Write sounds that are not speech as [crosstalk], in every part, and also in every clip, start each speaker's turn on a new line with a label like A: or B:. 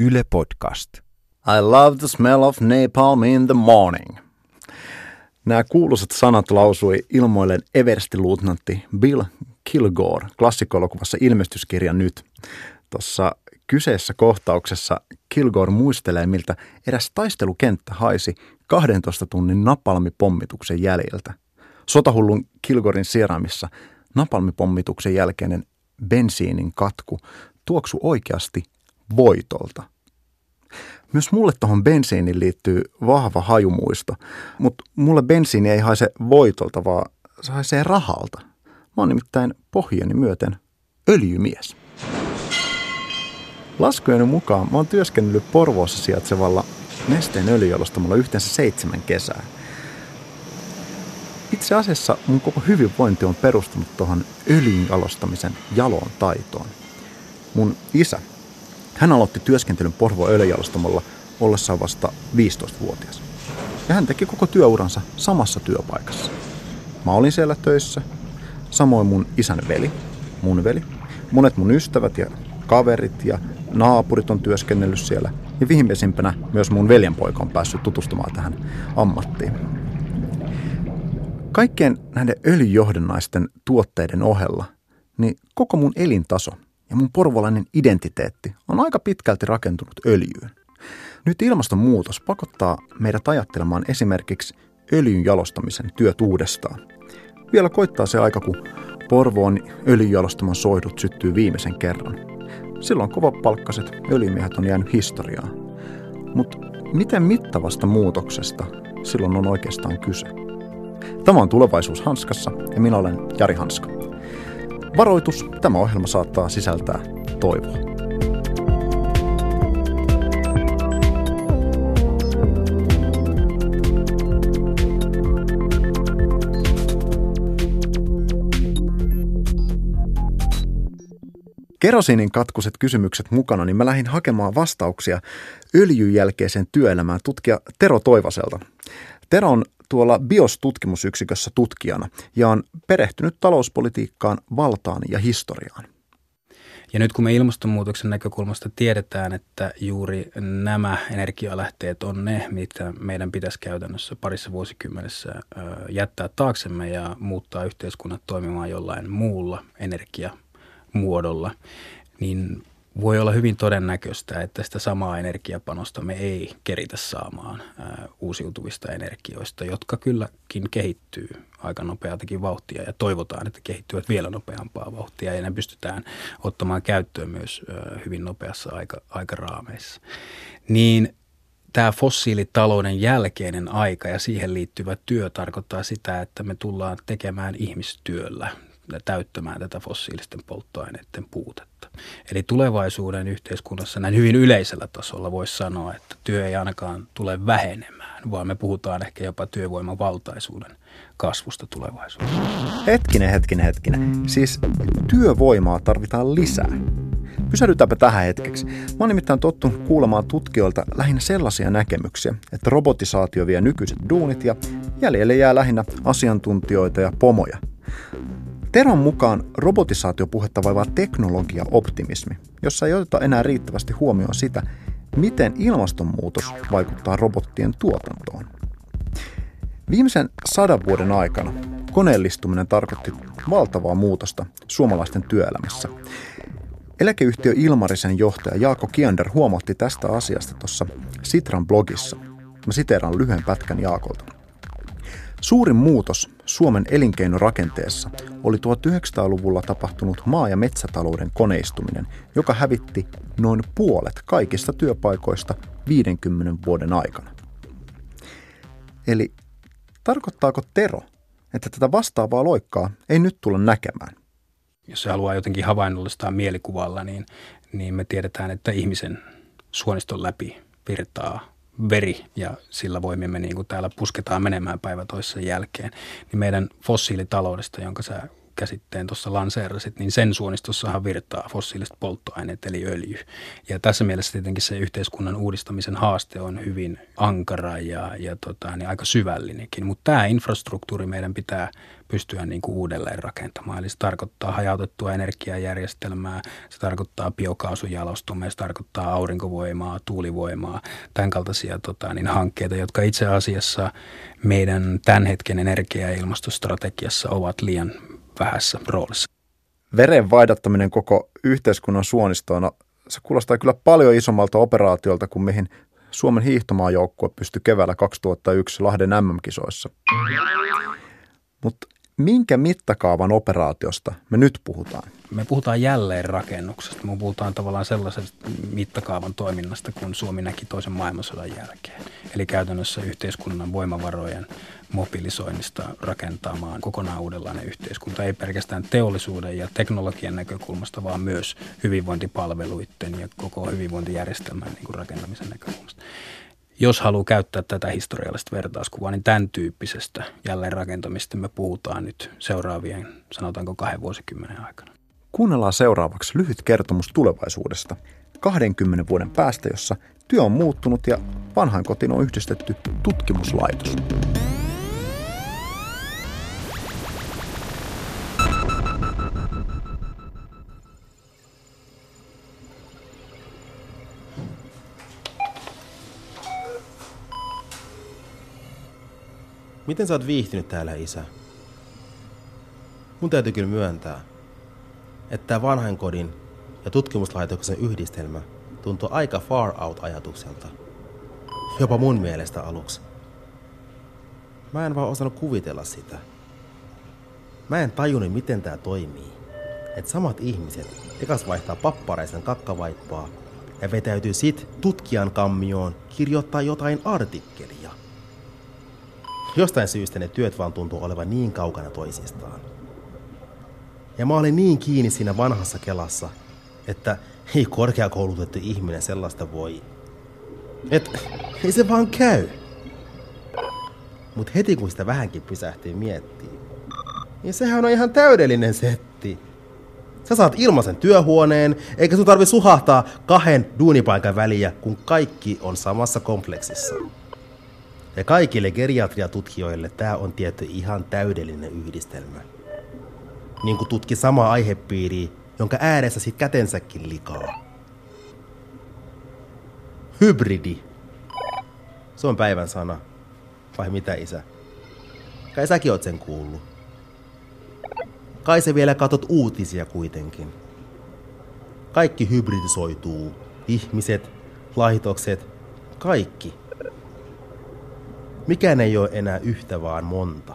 A: Yle Podcast.
B: I love the smell of napalm in the morning. Nämä kuuluisat sanat lausui ilmoillen Eversti-luutnantti Bill Kilgore klassikkoelokuvassa ilmestyskirja Nyt. Tuossa kyseessä kohtauksessa Kilgore muistelee, miltä eräs taistelukenttä haisi 12 tunnin napalmipommituksen jäljiltä. Sotahullun Kilgorin sieraimissa napalmipommituksen jälkeinen bensiinin katku tuoksu oikeasti voitolta. Myös mulle tuohon bensiiniin liittyy vahva hajumuisto, mutta mulle bensiini ei haise voitolta, vaan se haisee rahalta. Mä oon nimittäin pohjani myöten öljymies. Laskujen mukaan mä oon työskennellyt Porvoossa sijaitsevalla nesteen öljyjalostamolla yhteensä seitsemän kesää. Itse asiassa mun koko hyvinvointi on perustunut tuohon öljyn jalostamisen jaloon taitoon. Mun isä, hän aloitti työskentelyn Porvo öljyjalostamolla ollessaan vasta 15-vuotias. Ja hän teki koko työuransa samassa työpaikassa. Mä olin siellä töissä, samoin mun isän veli, mun veli, monet mun ystävät ja kaverit ja naapurit on työskennellyt siellä. Ja viimeisimpänä myös mun veljenpoika on päässyt tutustumaan tähän ammattiin. Kaikkien näiden öljyjohdannaisten tuotteiden ohella, niin koko mun elintaso ja mun porvolainen identiteetti on aika pitkälti rakentunut öljyyn. Nyt ilmastonmuutos pakottaa meidät ajattelemaan esimerkiksi öljyn jalostamisen työt uudestaan. Vielä koittaa se aika, kun Porvoon öljyjalostamon soidut syttyy viimeisen kerran. Silloin palkkaset öljymiehet on jäänyt historiaan. Mutta miten mittavasta muutoksesta silloin on oikeastaan kyse? Tämä on Tulevaisuus Hanskassa ja minä olen Jari Hanska. Varoitus, tämä ohjelma saattaa sisältää toivoa. kerosiinin katkuset kysymykset mukana, niin mä lähdin hakemaan vastauksia öljyn jälkeiseen työelämään tutkija Tero Toivaselta. Tero on tuolla BIOS-tutkimusyksikössä tutkijana ja on perehtynyt talouspolitiikkaan, valtaan ja historiaan.
C: Ja nyt kun me ilmastonmuutoksen näkökulmasta tiedetään, että juuri nämä energialähteet on ne, mitä meidän pitäisi käytännössä parissa vuosikymmenessä jättää taaksemme ja muuttaa yhteiskunnat toimimaan jollain muulla energiamuodolla, niin voi olla hyvin todennäköistä, että sitä samaa energiapanosta me ei keritä saamaan ää, uusiutuvista energioista, jotka kylläkin kehittyy aika nopeatakin vauhtia ja toivotaan, että kehittyvät vielä nopeampaa vauhtia ja ne pystytään ottamaan käyttöön myös ää, hyvin nopeassa aika, aikaraameissa. Niin tämä fossiilitalouden jälkeinen aika ja siihen liittyvä työ tarkoittaa sitä, että me tullaan tekemään ihmistyöllä täyttämään tätä fossiilisten polttoaineiden puutetta. Eli tulevaisuuden yhteiskunnassa näin hyvin yleisellä tasolla voisi sanoa, että työ ei ainakaan tule vähenemään, vaan me puhutaan ehkä jopa työvoiman valtaisuuden kasvusta tulevaisuudessa.
B: Hetkinen, hetkinen, hetkinen. Siis työvoimaa tarvitaan lisää. Pysähdytäänpä tähän hetkeksi. Mä oon nimittäin tottunut kuulemaan tutkijoilta lähinnä sellaisia näkemyksiä, että robotisaatio vie nykyiset duunit ja jäljelle jää lähinnä asiantuntijoita ja pomoja. Teron mukaan robotisaatiopuhetta vaivaa teknologiaoptimismi, jossa ei oteta enää riittävästi huomioon sitä, miten ilmastonmuutos vaikuttaa robottien tuotantoon. Viimeisen sadan vuoden aikana koneellistuminen tarkoitti valtavaa muutosta suomalaisten työelämässä. Eläkeyhtiö Ilmarisen johtaja Jaako Kiander huomautti tästä asiasta tuossa Sitran blogissa. Mä siteeraan lyhyen pätkän Jaakolta. Suurin muutos Suomen elinkeinorakenteessa oli 1900-luvulla tapahtunut maa- ja metsätalouden koneistuminen, joka hävitti noin puolet kaikista työpaikoista 50 vuoden aikana. Eli tarkoittaako Tero, että tätä vastaavaa loikkaa ei nyt tulla näkemään?
C: Jos se haluaa jotenkin havainnollistaa mielikuvalla, niin, niin me tiedetään, että ihmisen suoniston läpi virtaa veri ja sillä voimme me niin kuin täällä pusketaan menemään päivä toisessa jälkeen, niin meidän fossiilitaloudesta, jonka sä käsitteen tuossa lanseerasit, niin sen suonistossahan virtaa fossiiliset polttoaineet eli öljy. Ja tässä mielessä tietenkin se yhteiskunnan uudistamisen haaste on hyvin ankara ja, ja tota, niin aika syvällinenkin. Mutta tämä infrastruktuuri meidän pitää pystyä niin kuin uudelleen rakentamaan. Eli se tarkoittaa hajautettua energiajärjestelmää, se tarkoittaa biokaasujalostumia, se tarkoittaa aurinkovoimaa, tuulivoimaa, tämän kaltaisia tota, niin hankkeita, jotka itse asiassa meidän tämän hetken energia- ja ilmastostrategiassa ovat liian vähässä roolissa.
B: Veren vaihdattaminen koko yhteiskunnan suonistoon, no, se kuulostaa kyllä paljon isommalta operaatiolta kuin mihin Suomen hiihtomaajoukkue pystyi keväällä 2001 Lahden MM-kisoissa. Mutta minkä mittakaavan operaatiosta me nyt puhutaan?
C: Me puhutaan jälleenrakennuksesta. Me puhutaan tavallaan sellaisesta mittakaavan toiminnasta, kun Suomi näki toisen maailmansodan jälkeen. Eli käytännössä yhteiskunnan voimavarojen mobilisoinnista rakentamaan kokonaan uudenlainen yhteiskunta. Ei pelkästään teollisuuden ja teknologian näkökulmasta, vaan myös hyvinvointipalveluiden ja koko hyvinvointijärjestelmän niin rakentamisen näkökulmasta jos haluaa käyttää tätä historiallista vertauskuvaa, niin tämän tyyppisestä jälleenrakentamista me puhutaan nyt seuraavien, sanotaanko kahden vuosikymmenen aikana.
B: Kuunnellaan seuraavaksi lyhyt kertomus tulevaisuudesta. 20 vuoden päästä, jossa työ on muuttunut ja vanhaan kotiin on yhdistetty tutkimuslaitos.
A: Miten sä oot viihtynyt täällä, isä? Mun täytyy kyllä myöntää, että tämä vanhainkodin ja tutkimuslaitoksen yhdistelmä tuntuu aika far out ajatukselta. Jopa mun mielestä aluksi. Mä en vaan osannut kuvitella sitä. Mä en tajunnut, miten tää toimii. Että samat ihmiset ekas vaihtaa papparaisen kakkavaippaa ja vetäytyy sit tutkijan kammioon kirjoittaa jotain artikkelia. Jostain syystä ne työt vaan tuntuu olevan niin kaukana toisistaan. Ja mä olin niin kiinni siinä vanhassa kelassa, että ei korkeakoulutettu ihminen sellaista voi. Et ei se vaan käy. Mut heti kun sitä vähänkin pysähtyy miettiä, niin sehän on ihan täydellinen setti. Sä saat ilmaisen työhuoneen, eikä sun tarvi suhahtaa kahden duunipaikan väliä, kun kaikki on samassa kompleksissa. Ja kaikille geriatriatutkijoille tämä on tietty ihan täydellinen yhdistelmä. Niin kuin tutki sama aihepiiri, jonka ääressä sit kätensäkin likaa. Hybridi. Se on päivän sana. Vai mitä isä? Kai säkin oot sen kuullut. Kai se vielä katot uutisia kuitenkin. Kaikki hybridisoituu. Ihmiset, laitokset, kaikki. Mikään ei ole enää yhtä vaan monta.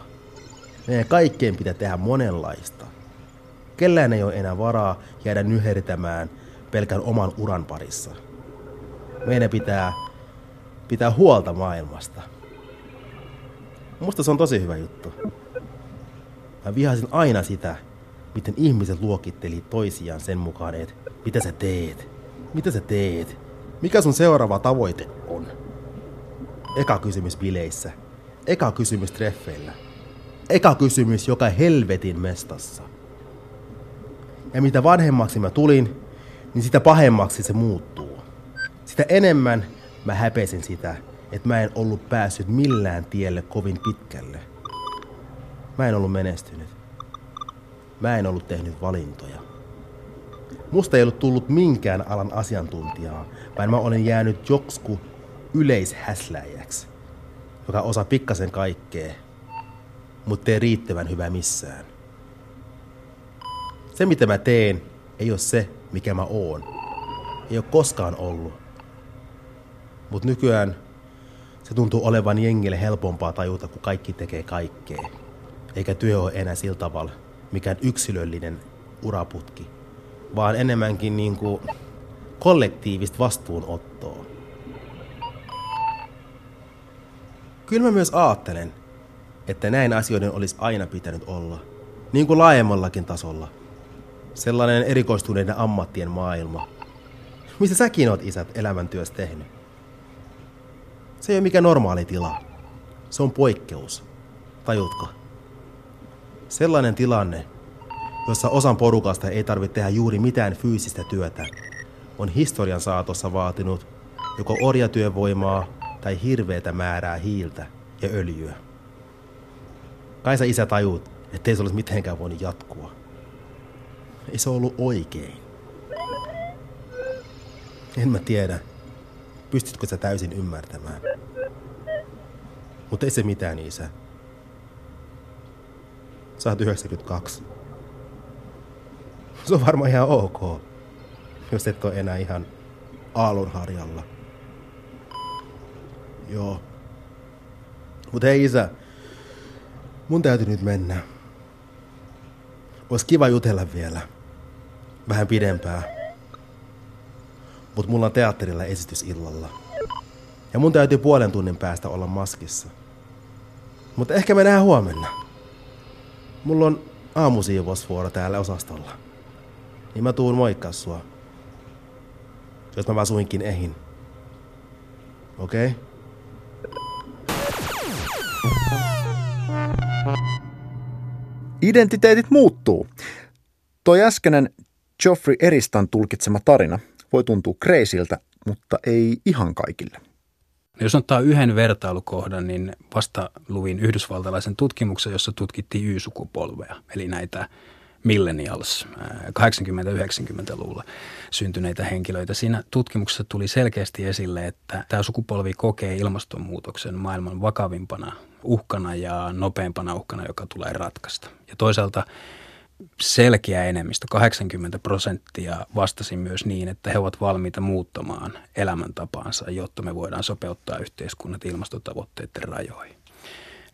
A: Meidän kaikkeen pitää tehdä monenlaista. Kellään ei ole enää varaa jäädä nyhertämään pelkän oman uran parissa. Meidän pitää pitää huolta maailmasta. Musta se on tosi hyvä juttu. Mä vihasin aina sitä, miten ihmiset luokitteli toisiaan sen mukaan, että mitä sä teet, mitä sä teet, mikä sun seuraava tavoite on. Eka kysymys bileissä. Eka kysymys treffeillä. Eka kysymys joka helvetin mestassa. Ja mitä vanhemmaksi mä tulin, niin sitä pahemmaksi se muuttuu. Sitä enemmän mä häpesin sitä, että mä en ollut päässyt millään tielle kovin pitkälle. Mä en ollut menestynyt. Mä en ollut tehnyt valintoja. Musta ei ollut tullut minkään alan asiantuntijaa, vaan mä olen jäänyt joksku yleishäsläjäksi, joka osaa pikkasen kaikkea, mutta ei riittävän hyvä missään. Se mitä mä teen ei ole se, mikä mä oon. Ei ole koskaan ollut. Mutta nykyään se tuntuu olevan jengille helpompaa tajuta, kun kaikki tekee kaikkea. Eikä työ ole enää sillä tavalla mikään yksilöllinen uraputki, vaan enemmänkin niin kuin kollektiivista vastuunottoa. Kyllä mä myös ajattelen, että näin asioiden olisi aina pitänyt olla. Niin kuin laajemmallakin tasolla. Sellainen erikoistuneiden ammattien maailma. Missä säkin oot isät elämäntyössä tehnyt? Se ei ole mikään normaali tila. Se on poikkeus. Tajutko? Sellainen tilanne, jossa osan porukasta ei tarvitse tehdä juuri mitään fyysistä työtä, on historian saatossa vaatinut joko orjatyövoimaa tai hirveätä määrää hiiltä ja öljyä. Kai sä isä tajuut, ettei se olisi mitenkään voinut jatkua. Ei se ollut oikein. En mä tiedä, pystytkö sä täysin ymmärtämään. Mutta ei se mitään, isä. Sä oot 92. Se on varmaan ihan ok, jos et ole enää ihan aallonharjalla. Joo. Mutta hei isä, mun täytyy nyt mennä. Olisi kiva jutella vielä. Vähän pidempää. Mutta mulla on teatterilla esitys illalla. Ja mun täytyy puolen tunnin päästä olla maskissa. Mutta ehkä me nähdään huomenna. Mulla on aamusiivousvuoro täällä osastolla. Niin mä tuun moikkaa sua. Jos mä vaan suinkin ehin. Okei? Okay?
B: Identiteetit muuttuu. Toi äskeinen Geoffrey Eristan tulkitsema tarina voi tuntua kreisiltä, mutta ei ihan kaikille.
C: Jos ottaa yhden vertailukohdan, niin vasta luvin yhdysvaltalaisen tutkimuksen, jossa tutkittiin Y-sukupolvea, eli näitä millennials, 80-90-luvulla syntyneitä henkilöitä. Siinä tutkimuksessa tuli selkeästi esille, että tämä sukupolvi kokee ilmastonmuutoksen maailman vakavimpana uhkana ja nopeimpana uhkana, joka tulee ratkaista. Ja toisaalta selkeä enemmistö, 80 prosenttia vastasi myös niin, että he ovat valmiita muuttamaan elämäntapaansa, jotta me voidaan sopeuttaa yhteiskunnat ilmastotavoitteiden rajoihin.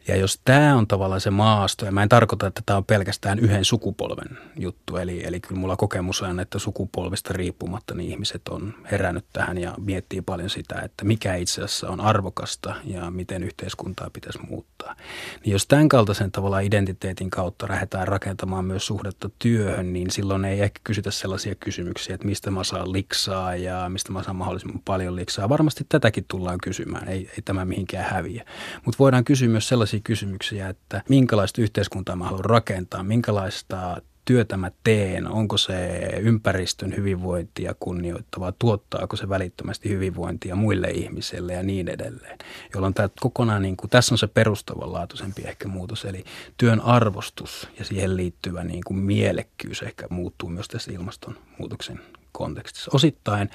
C: Ja jos tämä on tavallaan se maasto, ja mä en tarkoita, että tämä on pelkästään yhden sukupolven juttu, eli, eli kyllä mulla kokemus on, että sukupolvista riippumatta niin ihmiset on herännyt tähän ja miettii paljon sitä, että mikä itse asiassa on arvokasta ja miten yhteiskuntaa pitäisi muuttaa. Niin jos tämän kaltaisen tavallaan identiteetin kautta lähdetään rakentamaan myös suhdetta työhön, niin silloin ei ehkä kysytä sellaisia kysymyksiä, että mistä mä saan liksaa ja mistä mä saan mahdollisimman paljon liksaa. Varmasti tätäkin tullaan kysymään, ei, ei tämä mihinkään häviä. Mutta voidaan kysyä myös sellaisia sellaisia kysymyksiä, että minkälaista yhteiskuntaa mä haluan rakentaa, minkälaista työtä mä teen, onko se ympäristön hyvinvointia kunnioittavaa, tuottaako se välittömästi hyvinvointia muille ihmisille ja niin edelleen. Jolloin tämä kokonaan, niin kuin, tässä on se perustavanlaatuisempi ehkä muutos, eli työn arvostus ja siihen liittyvä niin kuin mielekkyys ehkä muuttuu myös tässä ilmastonmuutoksen kontekstissa. Osittain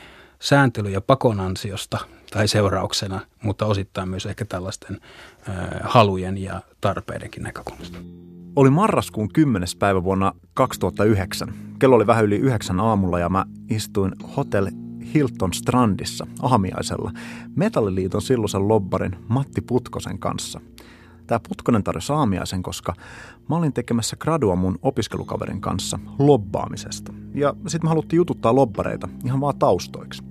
C: sääntely- ja pakon ansiosta tai seurauksena, mutta osittain myös ehkä tällaisten halujen ja tarpeidenkin näkökulmasta.
B: Oli marraskuun 10. päivä vuonna 2009. Kello oli vähän yli yhdeksän aamulla ja mä istuin Hotel Hilton Strandissa ahamiaisella Metalliliiton silloisen lobbarin Matti Putkosen kanssa. Tämä Putkonen tarjosi aamiaisen, koska mä olin tekemässä gradua mun opiskelukaverin kanssa lobbaamisesta. Ja sitten me haluttiin jututtaa lobbareita ihan vaan taustoiksi.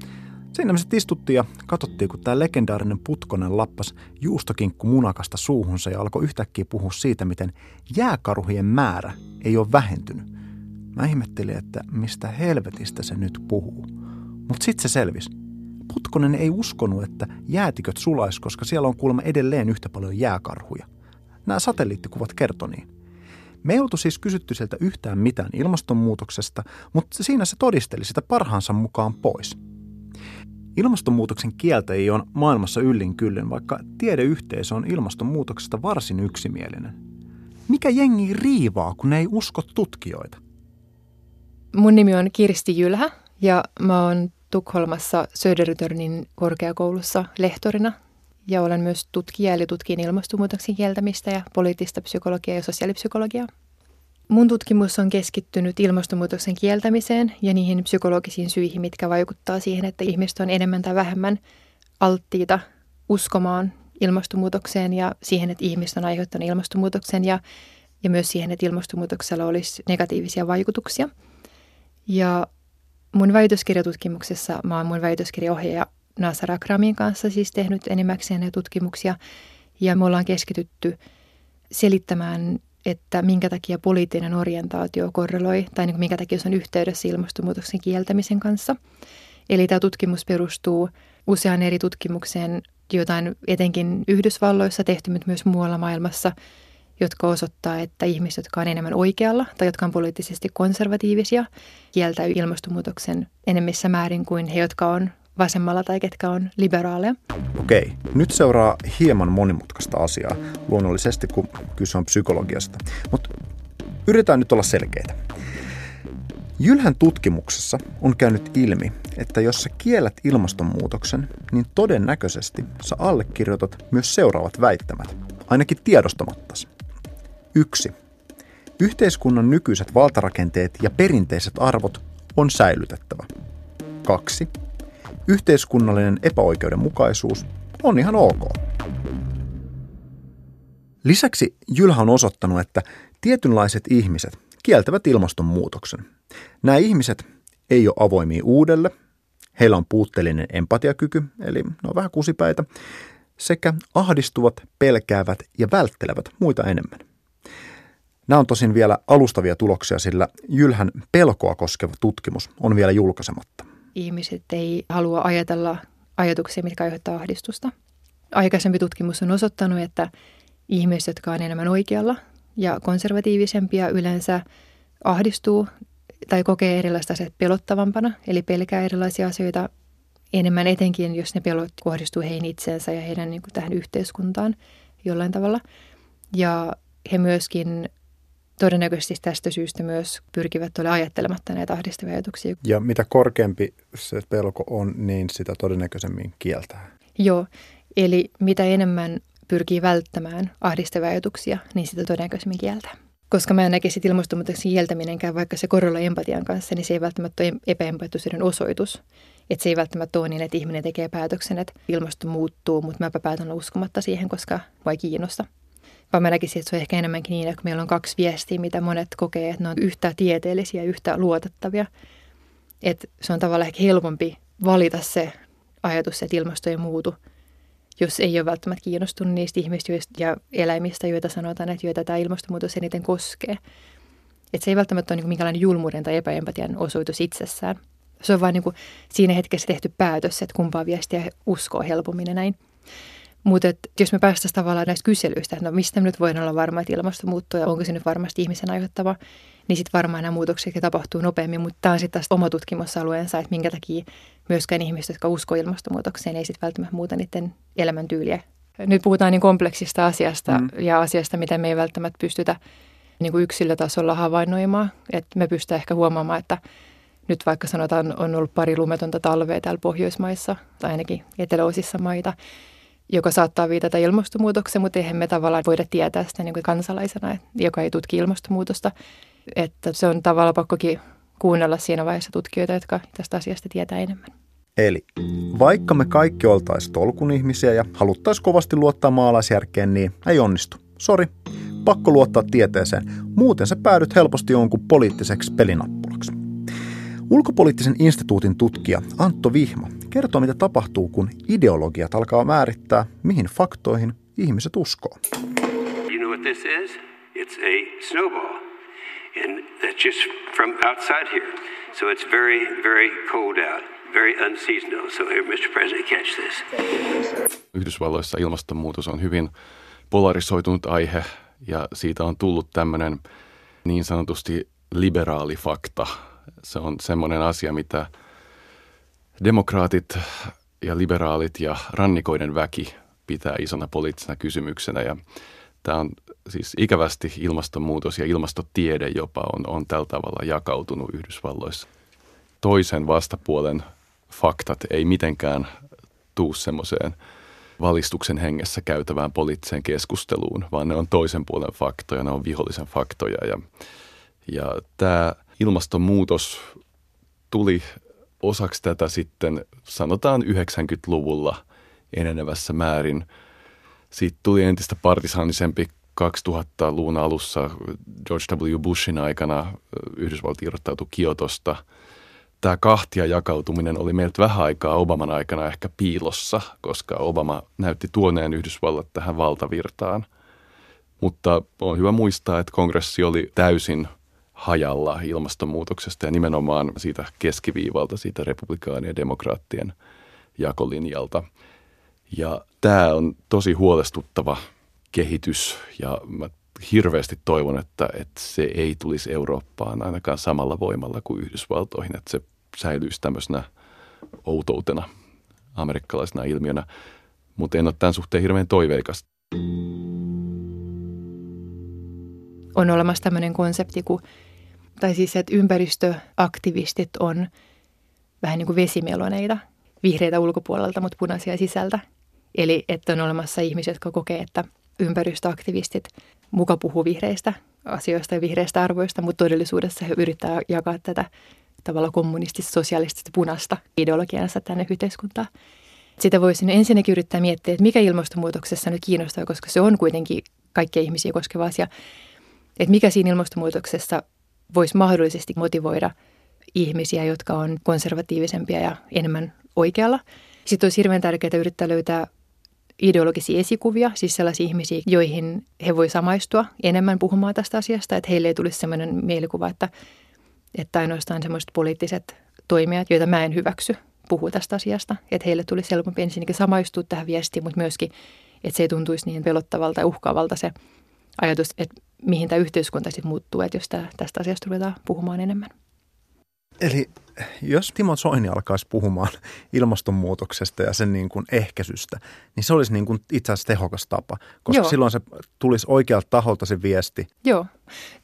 B: Siinä me sitten istuttiin ja katsottiin, kun tämä legendaarinen Putkonen lappas juustokinkku munakasta suuhunsa ja alkoi yhtäkkiä puhua siitä, miten jääkarhujen määrä ei ole vähentynyt. Mä ihmettelin, että mistä helvetistä se nyt puhuu. Mutta sitten se selvisi. Putkonen ei uskonut, että jäätiköt sulais, koska siellä on kuulemma edelleen yhtä paljon jääkarhuja. Nämä satelliittikuvat kertoi niin. Me ei oltu siis kysytty sieltä yhtään mitään ilmastonmuutoksesta, mutta siinä se todisteli sitä parhaansa mukaan pois – Ilmastonmuutoksen kieltäjiä on maailmassa yllin kyllin, vaikka tiedeyhteisö on ilmastonmuutoksesta varsin yksimielinen. Mikä jengi riivaa, kun ei usko tutkijoita?
D: Mun nimi on Kirsti Jylhä ja mä oon Tukholmassa Södertörnin korkeakoulussa lehtorina ja olen myös tutkija eli tutkin ilmastonmuutoksen kieltämistä ja poliittista psykologiaa ja sosiaalipsykologiaa. Mun tutkimus on keskittynyt ilmastonmuutoksen kieltämiseen ja niihin psykologisiin syihin, mitkä vaikuttaa siihen, että ihmiset on enemmän tai vähemmän alttiita uskomaan ilmastonmuutokseen ja siihen, että ihmiset on aiheuttanut ilmastonmuutoksen ja, ja myös siihen, että ilmastonmuutoksella olisi negatiivisia vaikutuksia. Ja mun väitöskirjatutkimuksessa mä oon mun väitöskirjaohjaaja Nasar Akramin kanssa siis tehnyt enimmäkseen näitä tutkimuksia ja me ollaan keskitytty selittämään että minkä takia poliittinen orientaatio korreloi tai niin minkä takia se on yhteydessä ilmastonmuutoksen kieltämisen kanssa. Eli tämä tutkimus perustuu useaan eri tutkimukseen, jotain etenkin Yhdysvalloissa tehty, mutta myös muualla maailmassa. jotka osoittaa, että ihmiset, jotka on enemmän oikealla tai jotka on poliittisesti konservatiivisia, kieltää ilmastonmuutoksen enemmissä määrin kuin he, jotka on vasemmalla tai ketkä on liberaaleja.
B: Okei, nyt seuraa hieman monimutkaista asiaa, luonnollisesti kun kyse on psykologiasta. Mutta yritetään nyt olla selkeitä. Jylhän tutkimuksessa on käynyt ilmi, että jos sä kiellät ilmastonmuutoksen, niin todennäköisesti sä allekirjoitat myös seuraavat väittämät, ainakin tiedostamatta. Yksi. Yhteiskunnan nykyiset valtarakenteet ja perinteiset arvot on säilytettävä. Kaksi. Yhteiskunnallinen epäoikeudenmukaisuus on ihan ok. Lisäksi Jylhä on osoittanut, että tietynlaiset ihmiset kieltävät ilmastonmuutoksen. Nämä ihmiset ei ole avoimia uudelle, heillä on puutteellinen empatiakyky, eli ne on vähän kusipäitä, sekä ahdistuvat, pelkäävät ja välttelevät muita enemmän. Nämä on tosin vielä alustavia tuloksia, sillä Jylhän pelkoa koskeva tutkimus on vielä julkaisematta.
D: Ihmiset ei halua ajatella ajatuksia, mitkä aiheuttavat ahdistusta. Aikaisempi tutkimus on osoittanut, että ihmiset, jotka on enemmän oikealla ja konservatiivisempia, yleensä ahdistuu tai kokee erilaista asiat pelottavampana, eli pelkää erilaisia asioita enemmän etenkin, jos ne pelot kohdistuu heihin itseensä ja heidän niin kuin, tähän yhteiskuntaan jollain tavalla. Ja he myöskin todennäköisesti tästä syystä myös pyrkivät ole ajattelematta näitä ahdistavia ajatuksia.
B: Ja mitä korkeampi se pelko on, niin sitä todennäköisemmin kieltää.
D: Joo, eli mitä enemmän pyrkii välttämään ahdistavia ajatuksia, niin sitä todennäköisemmin kieltää. Koska mä en näkisi ilmastonmuutoksen kieltäminenkään, vaikka se korolla empatian kanssa, niin se ei välttämättä ole epäempatisuuden osoitus. Että se ei välttämättä ole niin, että ihminen tekee päätöksen, että ilmasto muuttuu, mutta mäpä päätän uskomatta siihen, koska vai kiinnosta. Vaan mä näkisin, että se on ehkä enemmänkin niin, että meillä on kaksi viestiä, mitä monet kokee, että ne on yhtä tieteellisiä, yhtä luotettavia. Että se on tavallaan ehkä helpompi valita se ajatus, että ilmasto ei muutu, jos ei ole välttämättä kiinnostunut niistä ihmistä ja eläimistä, joita sanotaan, että joita tämä ilmastonmuutos eniten koskee. Että se ei välttämättä ole niin minkälainen julmuuden tai epäempatian osoitus itsessään. Se on vain niin siinä hetkessä tehty päätös, että kumpaa viestiä uskoo helpommin ja näin. Mutta jos me päästäisiin tavallaan näistä kyselyistä, että no mistä me nyt voidaan olla varma, että ilmasto muuttuu ja onko se nyt varmasti ihmisen aiheuttava, niin sitten varmaan nämä muutokset tapahtuu nopeammin. Mutta tämä on sitten taas oma tutkimusalueensa, että minkä takia myöskään ihmiset, jotka uskoo ilmastonmuutokseen, ei sitten välttämättä muuta niiden elämäntyyliä. Nyt puhutaan niin kompleksista asiasta mm. ja asiasta, mitä me ei välttämättä pystytä niin kuin yksilötasolla havainnoimaan. Että me pystytään ehkä huomaamaan, että nyt vaikka sanotaan on ollut pari lumetonta talvea täällä Pohjoismaissa tai ainakin eteläosissa maita, joka saattaa viitata ilmastonmuutokseen, mutta eihän me tavallaan voida tietää sitä niin kuin kansalaisena, joka ei tutki ilmastonmuutosta. Että se on tavallaan pakkokin kuunnella siinä vaiheessa tutkijoita, jotka tästä asiasta tietää enemmän.
B: Eli vaikka me kaikki oltaisiin tolkun ihmisiä ja haluttaisiin kovasti luottaa maalaisjärkeen, niin ei onnistu. Sori, pakko luottaa tieteeseen. Muuten sä päädyt helposti jonkun poliittiseksi pelinappulaksi. Ulkopoliittisen instituutin tutkija Antto Vihma kertoo, mitä tapahtuu, kun ideologiat alkaa määrittää, mihin faktoihin ihmiset uskoo. You know what this is? It's a snowball. And that's just from outside here. So it's very, very cold out. Very unseasonal. So here, Mr. President, catch this. Yhdysvalloissa ilmastonmuutos on hyvin polarisoitunut aihe ja siitä on tullut tämmöinen niin sanotusti liberaali fakta – se on semmoinen asia, mitä demokraatit ja liberaalit ja rannikoiden väki pitää isona poliittisena kysymyksenä. Ja tämä on siis ikävästi ilmastonmuutos ja ilmastotiede jopa on, on tällä tavalla jakautunut Yhdysvalloissa. Toisen vastapuolen faktat ei mitenkään tuu semmoiseen valistuksen hengessä käytävään poliittiseen keskusteluun, vaan ne on toisen puolen faktoja, ne on vihollisen faktoja. Ja, ja tämä ilmastonmuutos tuli osaksi tätä sitten sanotaan 90-luvulla enenevässä määrin. Siitä tuli entistä partisaanisempi 2000-luvun alussa George W. Bushin aikana Yhdysvallat irrottautui Kiotosta. Tämä kahtia jakautuminen oli meiltä vähän aikaa Obaman aikana ehkä piilossa, koska Obama näytti tuoneen Yhdysvallat tähän valtavirtaan. Mutta on hyvä muistaa, että kongressi oli täysin – hajalla ilmastonmuutoksesta ja nimenomaan siitä keskiviivalta, siitä republikaanien ja demokraattien jakolinjalta. Ja tämä on tosi huolestuttava kehitys ja mä
E: hirveästi toivon, että, että se ei tulisi Eurooppaan ainakaan samalla voimalla kuin Yhdysvaltoihin, että se säilyisi tämmöisenä outoutena amerikkalaisena ilmiönä, mutta en ole tämän suhteen hirveän toiveikas.
D: On olemassa tämmöinen konsepti, kuin, tai siis että ympäristöaktivistit on vähän niin kuin vesimeloneita, vihreitä ulkopuolelta, mutta punaisia sisältä. Eli että on olemassa ihmisiä, jotka kokee, että ympäristöaktivistit muka puhuu vihreistä asioista ja vihreistä arvoista, mutta todellisuudessa he yrittää jakaa tätä tavalla kommunistista, sosialistista, punasta ideologiansa tänne yhteiskuntaan. Sitä voisin ensinnäkin yrittää miettiä, että mikä ilmastonmuutoksessa nyt kiinnostaa, koska se on kuitenkin kaikkia ihmisiä koskeva asia. Että mikä siinä ilmastonmuutoksessa voisi mahdollisesti motivoida ihmisiä, jotka on konservatiivisempia ja enemmän oikealla. Sitten olisi hirveän tärkeää yrittää löytää ideologisia esikuvia, siis sellaisia ihmisiä, joihin he voi samaistua enemmän puhumaan tästä asiasta, että heille ei tulisi sellainen mielikuva, että, että ainoastaan semmoiset poliittiset toimijat, joita mä en hyväksy, puhuu tästä asiasta, että heille tulisi helpompi ensinnäkin samaistua tähän viestiin, mutta myöskin, että se ei tuntuisi niin pelottavalta ja uhkaavalta se ajatus, että mihin tämä yhteiskunta sitten muuttuu, että jos tästä asiasta ruvetaan puhumaan enemmän.
B: Eli jos Timo Soini alkaisi puhumaan ilmastonmuutoksesta ja sen niin kuin ehkäisystä, niin se olisi niin kuin itse asiassa tehokas tapa, koska Joo. silloin se tulisi oikealta taholta se viesti.
D: Joo.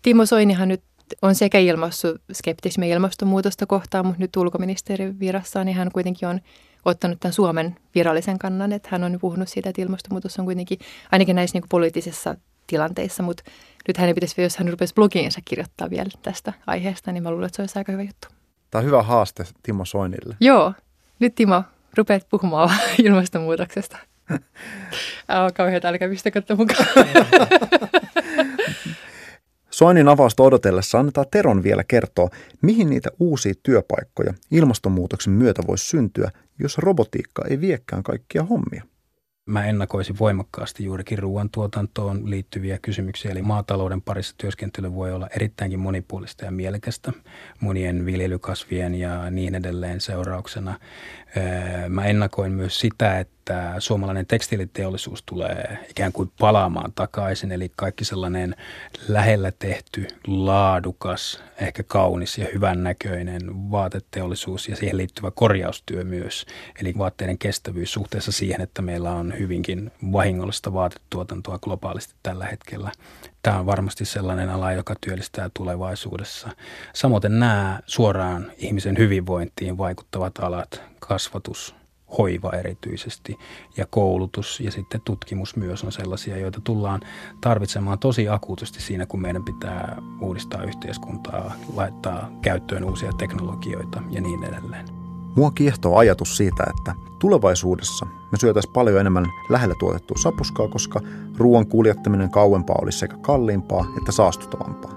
D: Timo Soinihan nyt on sekä ilmaissut skeptismiä ilmastonmuutosta kohtaan, mutta nyt ulkoministerin virassaan niin hän kuitenkin on ottanut tämän Suomen virallisen kannan, että hän on puhunut siitä, että ilmastonmuutos on kuitenkin ainakin näissä niin kuin poliittisissa tilanteissa, mutta nyt hänen pitäisi, jos hän rupesi blogiinsa kirjoittaa vielä tästä aiheesta, niin mä luulen, että se olisi aika hyvä juttu.
B: Tämä on hyvä haaste Timo Soinille.
D: Joo. Nyt Timo, rupeat puhumaan [laughs] ilmastonmuutoksesta. [laughs] Älä kauheat, älkää pistäkö mukaan. [laughs]
B: Soinin avausta odotellessa annetaan Teron vielä kertoa, mihin niitä uusia työpaikkoja ilmastonmuutoksen myötä voisi syntyä, jos robotiikka ei viekään kaikkia hommia
C: mä ennakoisin voimakkaasti juurikin ruoantuotantoon liittyviä kysymyksiä. Eli maatalouden parissa työskentely voi olla erittäinkin monipuolista ja mielekästä monien viljelykasvien ja niin edelleen seurauksena. Mä ennakoin myös sitä, että suomalainen tekstiiliteollisuus tulee ikään kuin palaamaan takaisin, eli kaikki sellainen lähellä tehty, laadukas, ehkä kaunis ja hyvännäköinen vaateteollisuus ja siihen liittyvä korjaustyö myös, eli vaatteiden kestävyys suhteessa siihen, että meillä on hyvinkin vahingollista vaatetuotantoa globaalisti tällä hetkellä. Tämä on varmasti sellainen ala, joka työllistää tulevaisuudessa. Samoin nämä suoraan ihmisen hyvinvointiin vaikuttavat alat, kasvatus, hoiva erityisesti ja koulutus ja sitten tutkimus myös on sellaisia, joita tullaan tarvitsemaan tosi akuutisti siinä, kun meidän pitää uudistaa yhteiskuntaa, laittaa käyttöön uusia teknologioita ja niin edelleen.
B: Mua kiehtoo ajatus siitä, että tulevaisuudessa me syötäisiin paljon enemmän lähellä tuotettua sapuskaa, koska ruoan kuljettaminen kauempaa olisi sekä kalliimpaa että saastuttavampaa.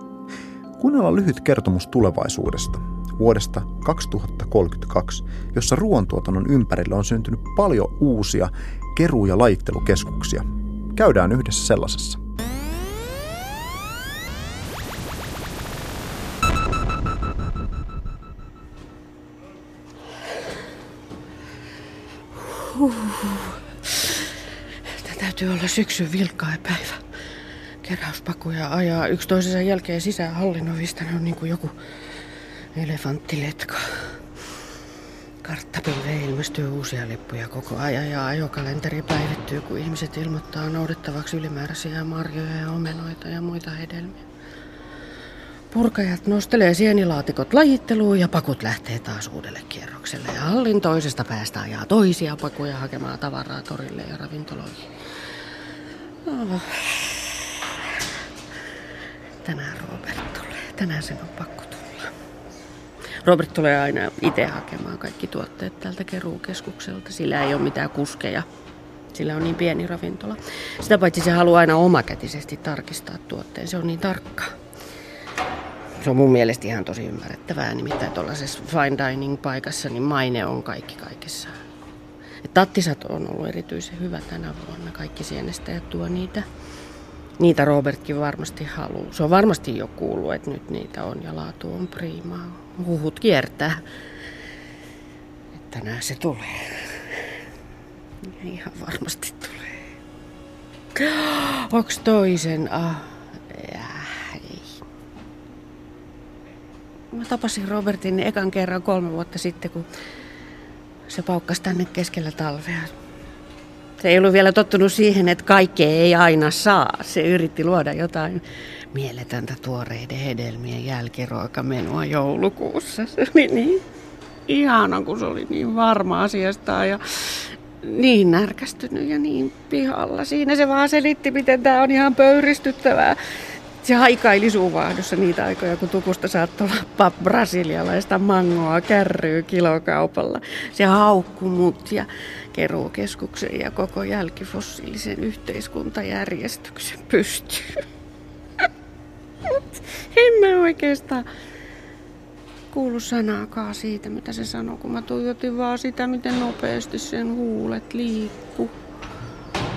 B: Kuunnellaan lyhyt kertomus tulevaisuudesta – vuodesta 2032, jossa ruoantuotannon ympärillä on syntynyt paljon uusia keruu- ja lajittelukeskuksia. Käydään yhdessä sellaisessa.
F: Tämä täytyy olla syksyn vilkkaa päivä. Keräyspakuja ajaa yksi toisensa jälkeen sisään hallinnovista. Ne on niin kuin joku Elefanttiletka. Karttapilveen ilmestyy uusia lippuja koko ajan ja ajokalenteri päivittyy, kun ihmiset ilmoittaa noudettavaksi ylimääräisiä marjoja ja omenoita ja muita hedelmiä. Purkajat nostelee sienilaatikot lajitteluun ja pakut lähtee taas uudelle kierrokselle. Ja hallin toisesta päästä ajaa toisia pakuja hakemaan tavaraa torille ja ravintoloihin. Oh. Tänään Robert tulee. Tänään sen on pakko Robert tulee aina itse hakemaan kaikki tuotteet tältä keruukeskukselta. Sillä ei ole mitään kuskeja. Sillä on niin pieni ravintola. Sitä paitsi se haluaa aina omakätisesti tarkistaa tuotteen. Se on niin tarkka. Se on mun mielestä ihan tosi ymmärrettävää. Nimittäin tuollaisessa fine dining paikassa niin maine on kaikki kaikessa. Tattisat on ollut erityisen hyvä tänä vuonna. Kaikki sienestäjät tuo niitä. Niitä Robertkin varmasti haluaa. Se on varmasti jo kuullut, että nyt niitä on ja laatu on priimaa huhut kiertää. Tänään se tulee. Ja ihan varmasti tulee. Onks toisen? Ah, äh, ei. Mä tapasin Robertin ekan kerran kolme vuotta sitten, kun se paukkasi tänne keskellä talvea. Se ei ollut vielä tottunut siihen, että kaikkea ei aina saa. Se yritti luoda jotain mieletöntä tuoreiden hedelmien jälkiruokamenua joulukuussa. Se oli niin ihana, kun se oli niin varma asiasta ja niin närkästynyt ja niin pihalla. Siinä se vaan selitti, miten tämä on ihan pöyristyttävää. Se haikaili suuvahdossa niitä aikoja, kun tukusta saattoi lappaa brasilialaista mangoa kärryy kilokaupalla. Se haukkui mut ja keruukeskuksen ja koko jälkifossiilisen yhteiskuntajärjestyksen pystyy. en mä oikeastaan kuulu sanaakaan siitä, mitä se sanoi, kun mä tuijotin vaan sitä, miten nopeasti sen huulet liikkuu.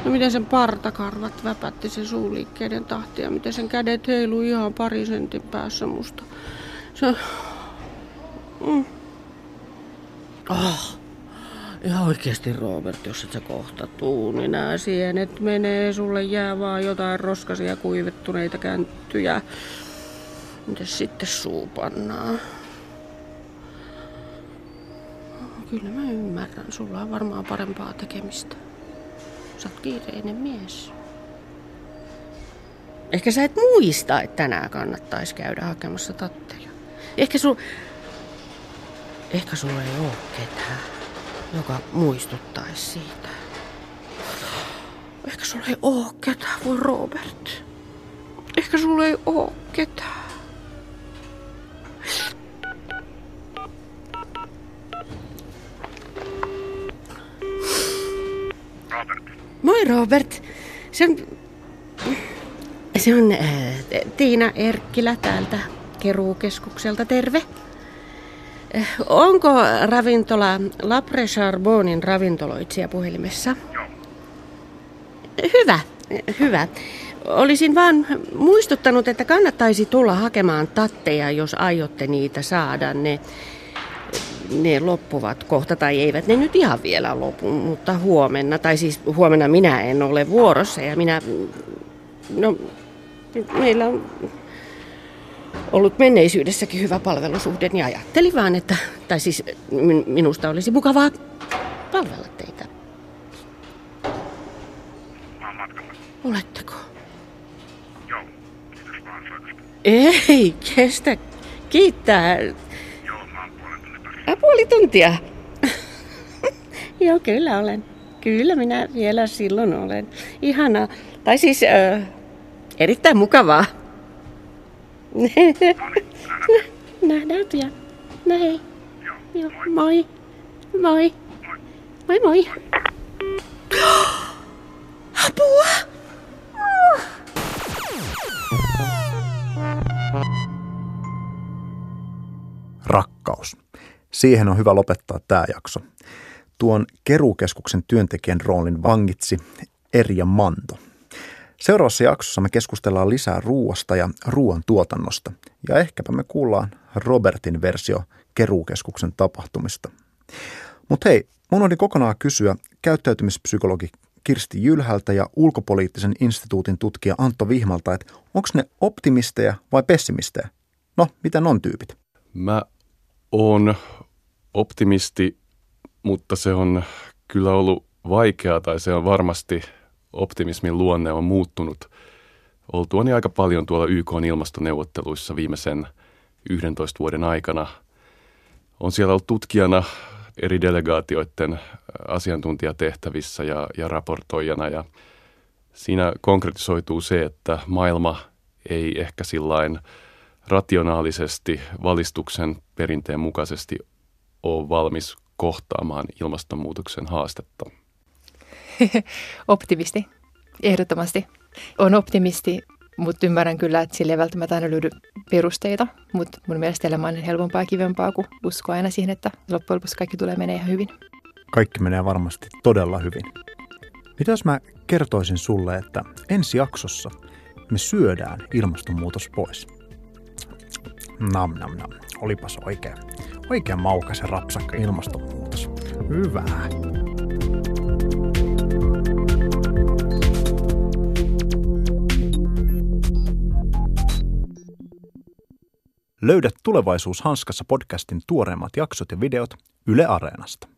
F: Ja miten sen partakarvat väpätti sen suuliikkeiden tahtia, miten sen kädet heilu ihan pari sentin päässä musta. Se... Mm. Oh. Ihan oikeasti Robert, jos et sä kohta tuu, niin nämä sienet menee, sulle jää vaan jotain roskasia kuivettuneita känttyjä. Mitäs sitten suu? Kyllä mä ymmärrän, sulla on varmaan parempaa tekemistä. Sä oot kiireinen mies. Ehkä sä et muista, että tänään kannattaisi käydä hakemassa tatteja. Ehkä sul... Ehkä sulla ei ole ketään, joka muistuttaisi siitä. Ehkä sulla ei ole ketään, voi Robert. Ehkä sulla ei ole ketään. Moi Robert. Se on, se on äh, Tiina Erkkilä täältä Keruukeskukselta. Terve. Äh, onko ravintola Lapre Charbonin ravintoloitsija puhelimessa? Joo. Hyvä, hyvä. Olisin vaan muistuttanut, että kannattaisi tulla hakemaan tatteja, jos aiotte niitä saada. Ne ne loppuvat kohta, tai eivät ne nyt ihan vielä lopu, mutta huomenna, tai siis huomenna minä en ole vuorossa ja minä, no meillä on ollut menneisyydessäkin hyvä palvelusuhde, niin ajattelin vaan, että, tai siis minusta olisi mukavaa palvella teitä. Oletteko?
G: Joo, kiitos vaan
F: Ei, kestä. Kiittää. Ä, puoli tuntia. [laughs] Joo, kyllä olen. Kyllä minä vielä silloin olen. Ihana. Tai siis ö, erittäin mukavaa. Nähdään pian. No hei. Joo, moi. Moi. Moi moi. Apua!
B: Rakkaus. Siihen on hyvä lopettaa tämä jakso. Tuon keruukeskuksen työntekijän roolin vangitsi Erja Manto. Seuraavassa jaksossa me keskustellaan lisää ruuasta ja ruoan tuotannosta. Ja ehkäpä me kuullaan Robertin versio keruukeskuksen tapahtumista. Mutta hei, mun oli kokonaan kysyä käyttäytymispsykologi Kirsti Jylhältä ja ulkopoliittisen instituutin tutkija Antto Vihmalta, että onko ne optimisteja vai pessimistejä? No, miten on tyypit?
E: Mä oon optimisti, mutta se on kyllä ollut vaikeaa tai se on varmasti optimismin luonne on muuttunut oltuani aika paljon tuolla YK ilmastoneuvotteluissa viimeisen 11 vuoden aikana. On siellä ollut tutkijana eri delegaatioiden asiantuntijatehtävissä ja, ja raportoijana ja siinä konkretisoituu se, että maailma ei ehkä sillain rationaalisesti valistuksen perinteen mukaisesti ole valmis kohtaamaan ilmastonmuutoksen haastetta? [laughs]
D: optimisti, ehdottomasti. On optimisti, mutta ymmärrän kyllä, että sille ei välttämättä aina löydy perusteita. Mutta mun mielestä elämä on helpompaa ja kivempaa kuin uskoa aina siihen, että loppujen lopuksi kaikki tulee menee ihan hyvin.
B: Kaikki menee varmasti todella hyvin. Mitä jos mä kertoisin sulle, että ensi jaksossa me syödään ilmastonmuutos pois? Nam nam nam. Olipas oikein. Oikein maukas ja rapsakka ilmastonmuutos. Hyvää. Löydät Tulevaisuus hanskassa podcastin tuoreimmat jaksot ja videot Yle Areenasta.